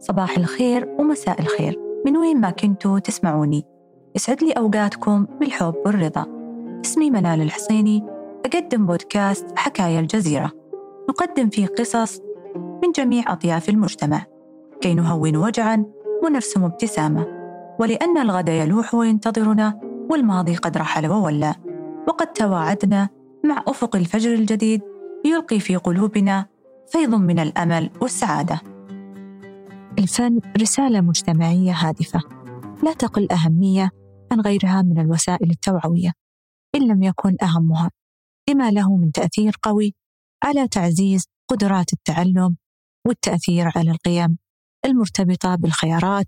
صباح الخير ومساء الخير. من وين ما كنتوا تسمعوني. يسعد لي أوقاتكم بالحب والرضا. اسمي منال الحصيني. أقدم بودكاست حكاية الجزيرة. نقدم فيه قصص من جميع أطياف المجتمع. كي نهون وجعا ونرسم ابتسامة. ولأن الغد يلوح وينتظرنا والماضي قد رحل وولى. وقد تواعدنا مع أفق الفجر الجديد يلقي في قلوبنا فيض من الأمل والسعادة. الفن رسالة مجتمعية هادفة. لا تقل أهمية عن غيرها من الوسائل التوعوية إن لم يكن أهمها. لما له من تأثير قوي على تعزيز قدرات التعلم والتأثير على القيم المرتبطة بالخيارات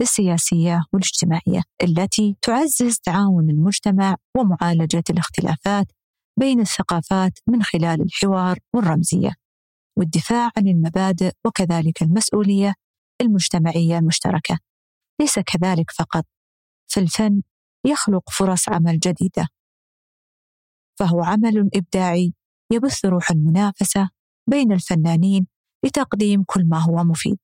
السياسية والاجتماعية التي تعزز تعاون المجتمع ومعالجة الاختلافات بين الثقافات من خلال الحوار والرمزية والدفاع عن المبادئ وكذلك المسؤولية المجتمعية المشتركة. ليس كذلك فقط. فالفن يخلق فرص عمل جديدة. فهو عمل إبداعي يبث روح المنافسة بين الفنانين لتقديم كل ما هو مفيد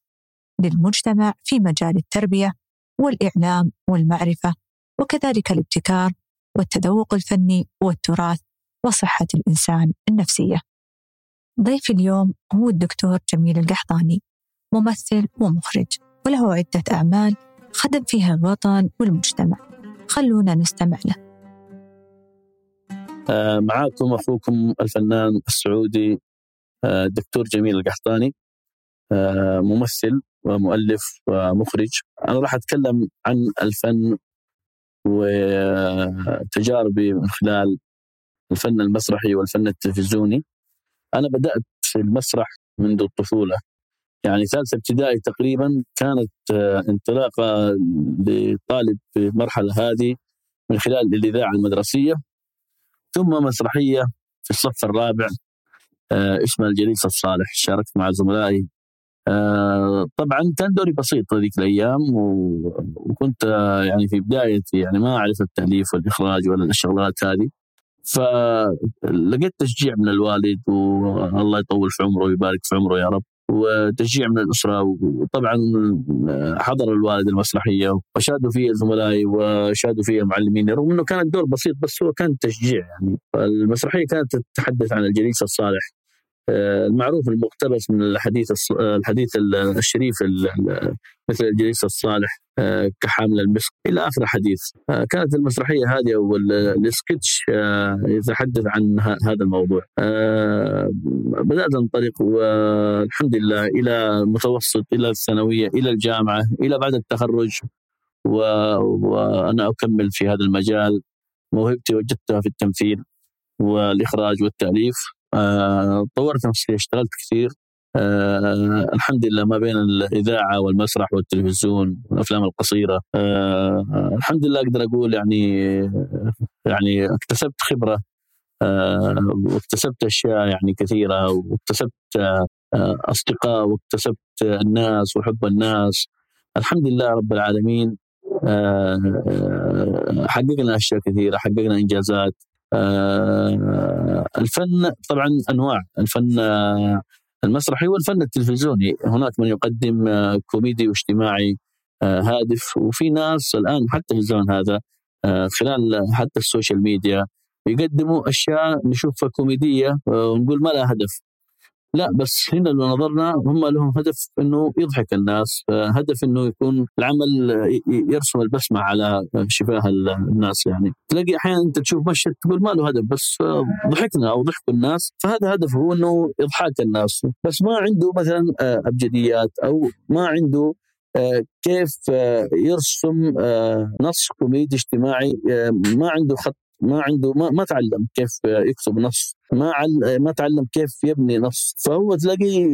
للمجتمع في مجال التربية والإعلام والمعرفة وكذلك الابتكار والتذوق الفني والتراث وصحة الإنسان النفسية. ضيفي اليوم هو الدكتور جميل القحطاني. ممثل ومخرج وله عدة أعمال خدم فيها الوطن والمجتمع. خلونا نستمع له. آه، معاكم أخوكم الفنان السعودي الدكتور آه، جميل القحطاني آه، ممثل ومؤلف ومخرج. أنا راح أتكلم عن الفن وتجاربي من خلال الفن المسرحي والفن التلفزيوني. أنا بدأت في المسرح منذ الطفولة. يعني ثالثة ابتدائي تقريبا كانت آه، انطلاقة لطالب في المرحلة هذه من خلال الإذاعة المدرسية ثم مسرحية في الصف الرابع آه، اسمها الجليس الصالح شاركت مع زملائي. آه، طبعا كان دوري بسيط هذيك الأيام وكنت يعني في بدايتي يعني ما أعرف التأليف والإخراج ولا الشغلات هذه. فلقيت تشجيع من الوالد والله يطول في عمره ويبارك في عمره يا رب. وتشجيع من الأسرة وطبعا حضر الوالد المسرحية وشادوا فيها زملائي وشادوا فيها المعلمين رغم إنه كان الدور بسيط بس هو كان تشجيع يعني. المسرحيه كانت تتحدث عن الجليس الصالح. المعروف المقتبس من الحديث الحديث الشريف مثل الجليس الصالح آه، كحامل المسك إلى آخر حديث. آه، كانت المسرحية هذه أو السكتش يتحدث عن هذا الموضوع. بدأت انطلق والحمد لله إلى المتوسط إلى الثانوية إلى الجامعة إلى بعد التخرج وأنا أكمل في هذا المجال. موهبتي وجدتها في التمثيل والإخراج والتأليف. آه، طورت نفسي اشتغلت كثير. آه الحمد لله ما بين الإذاعة والمسرح والتلفزيون والأفلام القصيرة. آه الحمد لله أقدر أقول يعني يعني اكتسبت خبرة آه واكتسبت أشياء يعني كثيرة واكتسبت آه أصدقاء واكتسبت الناس وحب الناس. الحمد لله رب العالمين آه, آه، حققنا أشياء كثيرة حققنا إنجازات. آه، الفن طبعا أنواع. الفن آه، المسرحي والفن التلفزيوني. هناك من يقدم آه، كوميدي واجتماعي هادف. وفي ناس الآن حتى في الزمن هذا خلال حتى ال social media يقدموا أشياء نشوفها كوميدية ونقول ما لها هدف. لا بس هنا لو نظرنا هم لهم هدف إنه يضحك الناس هدف إنه يكون العمل يرسم البسمة على شفاه الناس يعني. تلاقي أحيانا أنت تشوف مشهد تقول ما له هدف بس ضحكنا أو ضحكوا الناس. فهذا هدفه هو إنه إضحاك الناس. بس ما عنده مثلا أبجديات أو ما عنده كيف يرسم نص كوميدي اجتماعي ما عنده خط ما عنده ما, ما تعلم كيف يكتب نص. ما عل... ما تعلم كيف يبني نص. فهو تلاقيه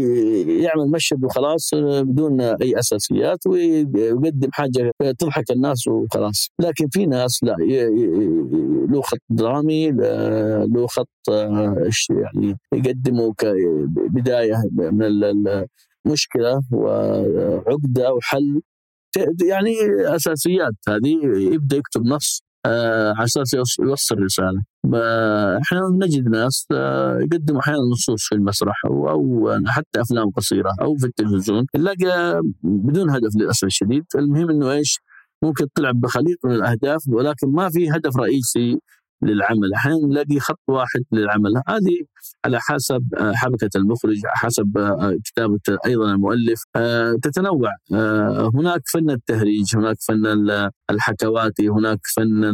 يعمل مشهد وخلاص بدون أي أساسيات ويقدم حاجة تضحك الناس وخلاص. لكن في ناس لا له خط درامي له خط يعني يقدمه كبدايه من المشكلة وعقدة وحل. يعني أساسيات هذه يبدأ يكتب نص. آه، على أساس يوصل رسالة. إحنا نجد ناس آه، يقدموا أحيانا نصوص في المسرح أو أو حتى أفلام قصيرة أو في التلفزيون. نلاقي بدون هدف للأسف الشديد. المهم إنه إيش؟ ممكن طلع بخليط من الأهداف ولكن ما في هدف رئيسي للعمل. أحيانا نلاقي خط واحد للعمل. هذه على حسب آه، حبكة المخرج حسب آه، كتابة أيضا المؤلف. آه، تتنوع. هناك فن التهريج هناك فن الحكواتي هناك فن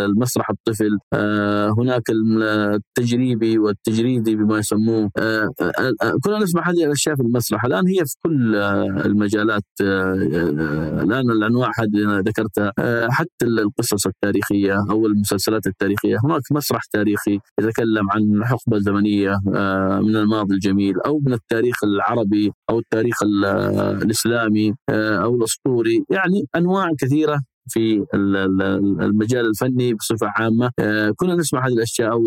المسرح الطفل. هناك التجريبي والتجريدي بما يسموه. كنا نسمع هذه الأشياء في المسرح. الآن هي في كل المجالات الآن الأنواع هذه ذكرتها. حتى القصص التاريخية أو المسلسلات التاريخية هناك مسرح تاريخي يتكلم عن حقبة زمنية آه، من الماضي الجميل أو من التاريخ العربي أو التاريخ الإسلامي آه، أو الأسطوري. يعني أنواع كثيرة في المجال الفني بصفة عامة. آه، كنا نسمع هذه الأشياء أو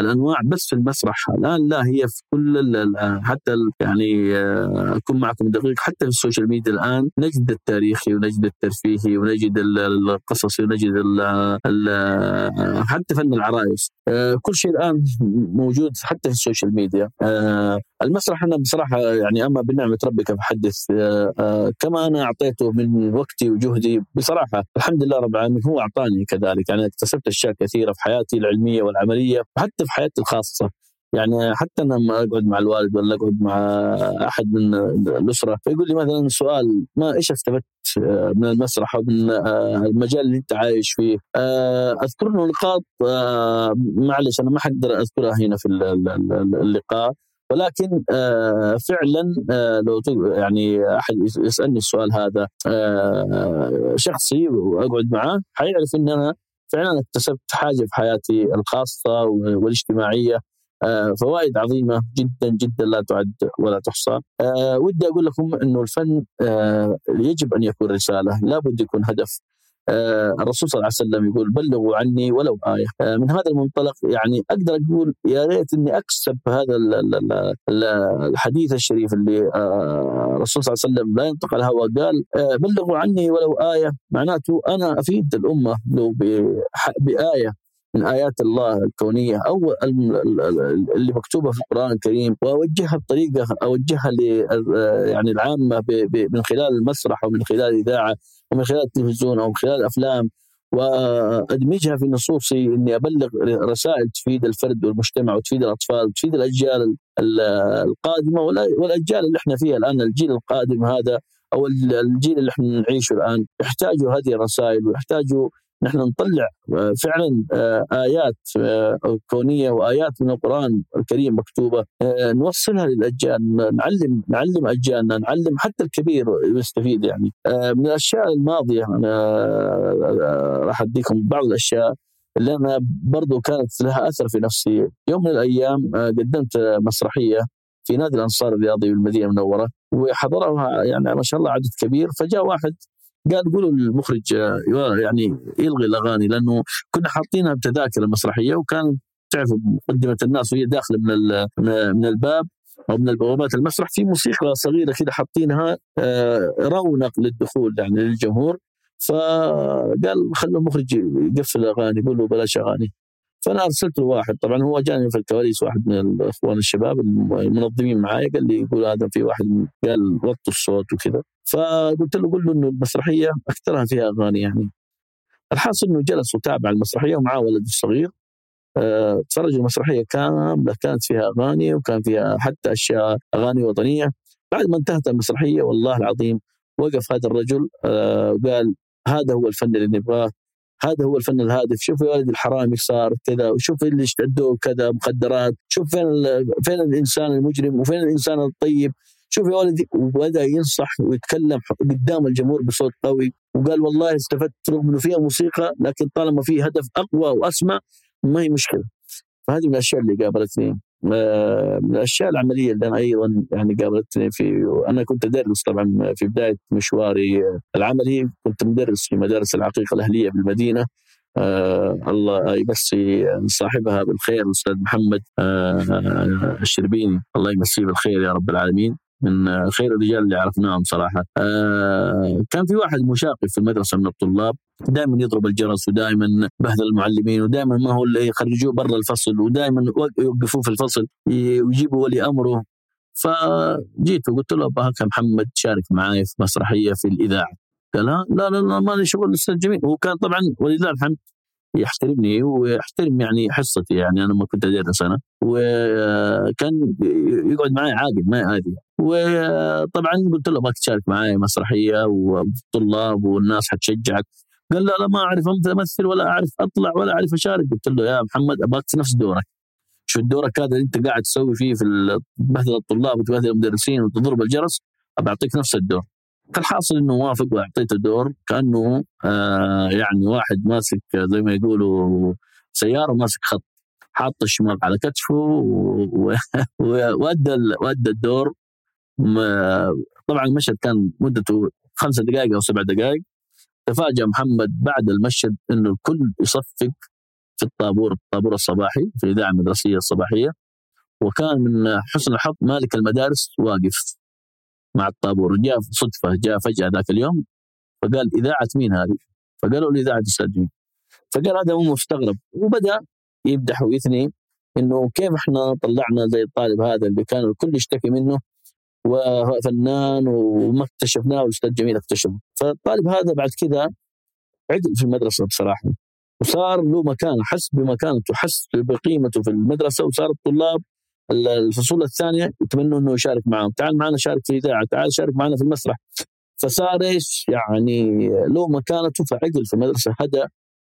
الأنواع بس في المسرح. الآن لا هي في كل حتى يعني آه، أكون معكم دقيق حتى في ال social media الآن نجد التاريخي ونجد الترفيهي ونجد القصصي ونجد حتى فن العرايس. آه، كل شيء الآن موجود حتى في ال social media. المسرح أنا بصراحة يعني أما بنعمة ربك فحدث. كما أنا أعطيته من وقتي وجهدي بصراحة صراحة الحمد لله رب العالمين هو أعطاني كذلك. يعني اكتسبت أشياء كثيرة في حياتي العلمية والعملية وحتى في حياتي الخاصة. يعني حتى أنا لما أقعد مع الوالد ولا أقعد مع أحد من الأسرة فيقول لي مثلا سؤال ما إيش استفدت من المسرح أو من المجال اللي أنت عايش فيه؟ اذكر له نقاط معلش أنا ما حقدر أذكرها هنا في اللقاء. ولكن آه، فعلا آه، لو يعني أحد يسألني السؤال هذا آه، شخصي وأقعد معاه حيعرف إن أنا فعلا اكتسبت حاجة في حياتي الخاصة والاجتماعية فوائد عظيمة جدا جدا لا تعد ولا تحصى. ودي أقول لكم إنه الفن يجب أن يكون رسالة، لابد يكون هدف الرسول صلى الله عليه وسلم يقول بلغوا عني ولو آية. آه، من هذا المنطلق يعني أقدر أقول يا ريت أني أكسب هذا الحديث الشريف اللي آه، الرسول صلى الله عليه وسلم لا ينطق الهوى قال بلغوا عني ولو آية. معناته أنا أفيد الأمة لو بآية. من آيات الله الكونية أو اللي مكتوبة في القرآن الكريم وأوجهها بطريقة أوجهها ل يعني العامة من خلال المسرح أو من خلال الإذاعة ومن خلال التلفزيون أو من خلال الأفلام وأدمجها في نصوصي إني أبلغ رسائل تفيد الفرد والمجتمع وتفيد الأطفال وتفيد الأجيال القادمة والأجيال اللي إحنا فيها الآن الجيل القادم هذا أو الجيل اللي إحنا نعيشه الآن يحتاجوا هذه الرسائل ويحتاجوا نحن نطلع آه، فعلا آه، آيات آه، كونية وآيات من القرآن الكريم مكتوبة. نوصلها للأجيال نعلم نعلم أجيالنا نعلم حتى الكبير يستفيد يعني. من الأشياء الماضية أنا راح أديكم بعض الأشياء اللي أنا برضو كانت لها أثر في نفسي. يوم من الأيام قدمت مسرحية في نادي الأنصار الرياضي بالمدينة المنورة وحضرها يعني ما شاء الله عدد كبير فجاء واحد قال قولوا للمخرج آه، يعني يلغي الأغاني لأنه كنا حاطينها بتذاكر المسرحية وكان تعرف مقدمة الناس وهي داخلة من من الباب أو من البوابات المسرح في موسيقى صغيرة كذا حاطينها آه، رونق للدخول يعني للجمهور. فقال خلوا المخرج يقفل الأغاني يقول له بلاش أغاني. فأنا ارسلت له واحد. طبعا هو جاني في الكواليس واحد من الأخوان الشباب المنظمين معايا قال لي يقول هذا في واحد قال وطوا الصوت وكذا. فقلت له قل له إنه المسرحية أكثرها فيها أغاني يعني. الحاصل إنه جلس وتابع المسرحية ومعاه ولد صغير. أه تفرجوا المسرحية كاملة كانت فيها أغاني وكان فيها حتى أشياء أغاني وطنية. بعد ما انتهت المسرحية والله العظيم وقف هذا الرجل أه وقال هذا هو الفن اللي نبغاه. هذا هو الفن الهادف. شوف يا ولد الحرامي صار كذا وشوف اللي اشتدوا كذا مخدرات. شوف فين فين الإنسان المجرم وفين الإنسان الطيب. شوف يا ولدي وبدأ ينصح ويتكلم قدام الجمهور بصوت قوي وقال والله استفدت رغم إنه فيها موسيقى لكن طالما في هدف أقوى وأسمى ما هي مشكلة. فهذه من الأشياء اللي قابلتني. من الأشياء العملية اللي أنا أيضا يعني قابلتني في أنا كنت أدرس طبعا في بداية مشواري العملي كنت مدرس في مدارس العقيقة الأهلية بالمدينة آه الله يمسي صاحبها بالخير الأستاذ محمد آه الشربيني. الله يمسيه بالخير يا رب العالمين. من خير الرجال اللي عرفناهم صراحة. آه كان في واحد مشاغب في المدرسة من الطلاب دائما يضرب الجرس ودائما بهذا المعلمين ودائما ما هو اللي يخرجوه برا الفصل ودائما يوقفوه في الفصل ويجيبوا ولي أمره. فجيت وقلت له ابغاك محمد تشارك معي في مسرحية في الإذاعة. قال لا لا لا مالي شغل الاستاذ جميل. هو كان طبعا ولله الحمد يحترمني ويحترم يعني حصتي يعني أنا لما كنت ادرس أنا. وكان يقعد معي عاقل ما عادي وطبعا قلت له ابغاك تشارك معي مسرحية والطلاب والناس حتشجعك. قال لا لا ما أعرف امثل ولا أعرف أطلع ولا أعرف أشارك. قلت له يا محمد أبغاك نفس دورك. شو دورك هذا اللي أنت قاعد تسوي فيه في تبهدل الطلاب وتبهدل المدرسين وتضرب الجرس أبعطيك نفس الدور. فالحاصل إنه وافق وأعطيته دور كأنه آه يعني واحد ماسك زي ما يقولوا سيارة وماسك خط حاط الشمال على كتفه وأدى وأدى الدور طبعا المشهد كان مدته خمسة دقائق أو سبع دقائق تفاجأ محمد بعد المشهد إنه الكل يصفق في الطابور الطابور الصباحي في الاذاعه المدرسية الصباحية وكان من حسن الحظ مالك المدارس واقف. مع الطابور جاء صدفة جاء فجأة ذاك اليوم فقال إذاعة مين هذه؟ فقالوا له اذاعه أستاذ مين؟ فقال هذا هو مستغرب وبدأ يمدح ويثني إنه كيف إحنا طلعنا زي الطالب هذا اللي كان الكل يشتكي منه وفنان وما اكتشفناه والأستاذ جميل اكتشفه فالطالب هذا بعد كذا عدل في المدرسة بصراحة وصار له مكان حس بمكانته حس بقيمته في المدرسة وصار الطلاب الفصول الثانية يتمنوا إنه يشارك معهم. تعال معنا شارك في الاذاعه تعال شارك معنا في المسرح. فصار إيش؟ يعني له مكانته فعقل في المدرسة هدى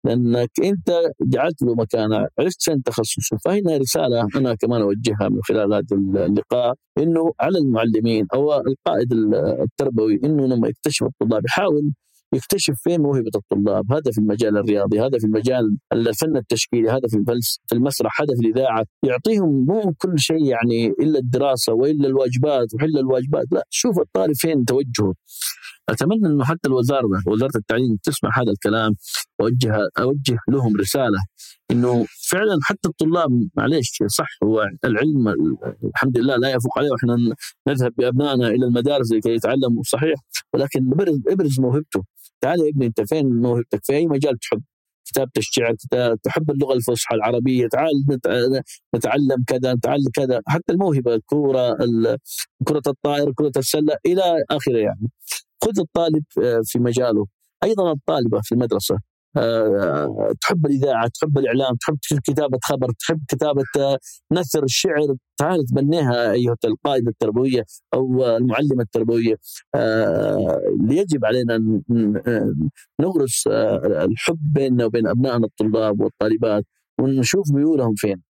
لأنك أنت جعلت له مكانة عرفت فين تخصصه. فهنا رسالة أنا كمان أوجهها من خلال هذا اللقاء إنه على المعلمين أو القائد التربوي إنه لما يكتشف الطلاب يحاول يكتشف فين موهبة الطلاب؟ هذا في المجال الرياضي هذا في المجال الفن التشكيلي هذا في في المسرح هذا في الإذاعة. يعطيهم مو كل شيء يعني إلا الدراسة وإلا الواجبات وحل الواجبات. لا شوف الطالب فين توجهه. أتمنى إنه حتى الوزارة وزارة التعليم تسمع هذا الكلام واوجه أوجه لهم رسالة إنه فعلا حتى الطلاب معليش صح هو العلم الحمد لله لا يفوق عليه وإحنا نذهب بأبنائنا إلى المدارس لكي يتعلموا صحيح ولكن ابرز موهبته تعال يا ابني انت فين؟ موهبتك في أي مجال تحب؟ كتابة الشعر تحب اللغة الفصحى العربية تعال نتعلم كذا نتعلم كذا. حتى الموهبة الكورة كرة الطائر كرة السلة إلى آخره يعني. خذ الطالب آه، في مجاله. أيضا الطالبة في المدرسة تحب الإذاعة، تحب الإعلام، تحب كتابة خبر، تحب كتابة آه، نثر الشعر، تعال تبنيها أيها القائده التربوية أو المعلمة التربوية اللي يجب علينا نغرس الحب بيننا وبين أبنائنا الطلاب والطالبات ونشوف ميولهم فين.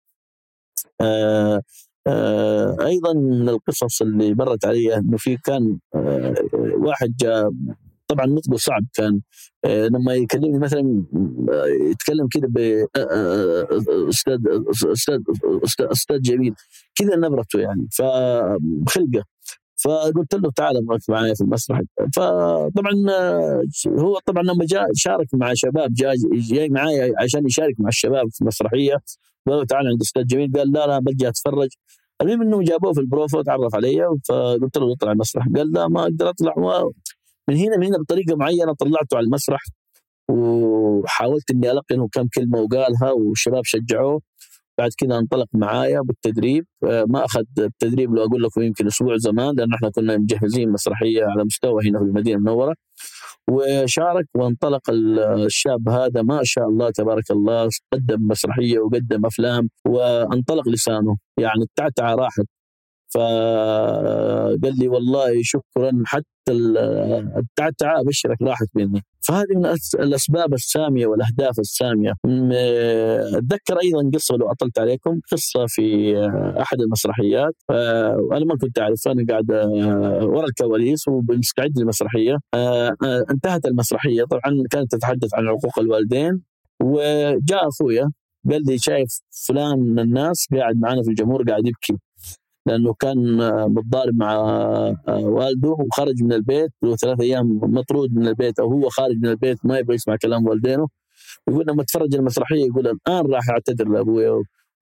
أيضا من القصص اللي مرت علي إنه في كان واحد جاء طبعا نطقه صعب كان آه، لما يكلمني مثلا آه، يتكلم كذا ب آه، أستاذ أستاذ أستاذ جميل كذا نبرته يعني فخلقه فقلت له تعال أبغاك معي في المسرح. فطبعا هو طبعا لما جاء شارك مع شباب جاي جاي معي عشان يشارك مع الشباب في المسرحيه قالوا تعال عند أستاذ جميل قال لا لا بلجي أتفرج. المهم إنه جابوه في البروفا وتعرف علي فقلت له اطلع المسرح. قال لا ما أقدر أطلع من هنا من هنا بطريقة معينة طلعته على المسرح وحاولت إني القنه كم كلمة وقالها والشباب شجعوه. بعد كذا انطلق معايا بالتدريب. آه، ما أخذ التدريب لو أقول لكم يمكن أسبوع زمان لأن إحنا كنا مجهزين مسرحية على مستوى هنا في المدينة المنورة. وشارك وانطلق الشاب هذا ما شاء الله تبارك الله قدم مسرحية وقدم أفلام وانطلق لسانه. يعني التعتعة راحت. فقال لي والله شكرا حتى التعتعة أبشرك راحت مني. فهذه من الأسباب السامية والأهداف السامية. أتذكر أيضا قصة لو أطلت عليكم قصة في أحد المسرحيات. وأنا ما كنت أعرف أنا قاعد ورا الكواليس وبنستعد للمسرحية. انتهت المسرحية. طبعا كانت تتحدث عن عقوق الوالدين. وجاء أخويا قال لي شايف فلان من الناس قاعد معنا في الجمهور قاعد يبكي. لأنه كان متضارب مع والده وخرج من البيت له ثلاث أيام مطرود من البيت أو هو خارج من البيت ما يبغى يسمع كلام والدينه. يقول لما تفرج المسرحية يقول الآن راح أعتذر لأبوي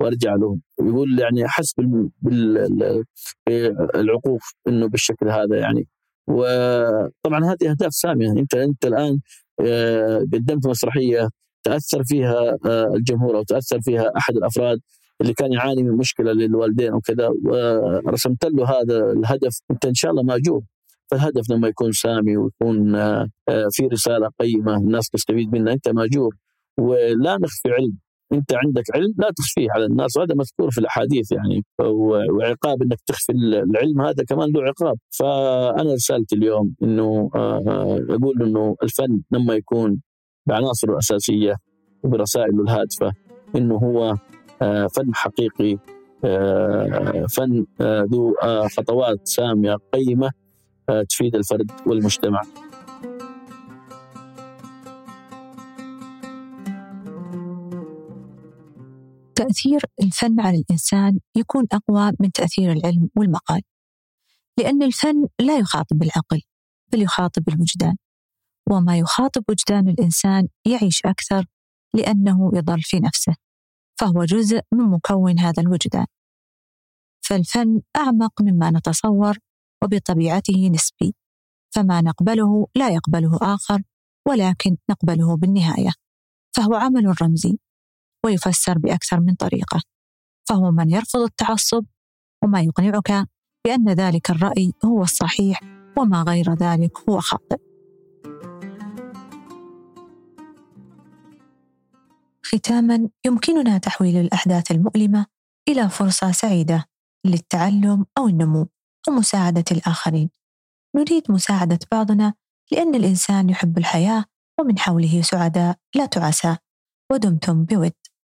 وأرجع له. يقول يعني أحس بالعقوق إنه بالشكل هذا يعني. وطبعا هذه أهداف سامية. أنت أنت الآن آه، قدمت مسرحية تأثر فيها آه، الجمهور أو تأثر فيها أحد الأفراد. اللي كان يعاني من مشكلة للوالدين وكذا ورسمت له هذا الهدف. انت إن شاء الله ماجور فالهدف لما يكون سامي ويكون آه، في رسالة قيمة الناس تستفيد منها أنت ماجور ولا نخفي علم. أنت عندك علم لا تخفيه على الناس. وهذا مذكور في الأحاديث يعني. وعقاب إنك تخفي العلم هذا كمان له عقاب. فأنا رسالتي اليوم إنه آه، آه، أقول إنه الفن لما يكون بعناصره الأساسية وبرسائله الهادفة إنه هو فن حقيقي فن ذو خطوات سامية قيمة تفيد الفرد والمجتمع. تأثير الفن على الإنسان يكون أقوى من تأثير العلم والمقال لأن الفن لا يخاطب العقل بل يخاطب الوجدان وما يخاطب وجدان الإنسان يعيش أكثر لأنه يضل في نفسه. فهو جزء من مكون هذا الوجدان. فالفن أعمق مما نتصور وبطبيعته نسبي فما نقبله لا يقبله آخر ولكن نقبله بالنهاية. فهو عمل رمزي ويفسر بأكثر من طريقة. فهو من يرفض التعصب وما يقنعك بأن ذلك الرأي هو الصحيح وما غير ذلك هو خاطئ. ختاما يمكننا تحويل الأحداث المؤلمة إلى فرصة سعيدة للتعلم أو النمو ومساعدة الآخرين. نريد مساعدة بعضنا لأن الإنسان يحب الحياة ومن حوله سعداء لا تعسى. ودمتم بود.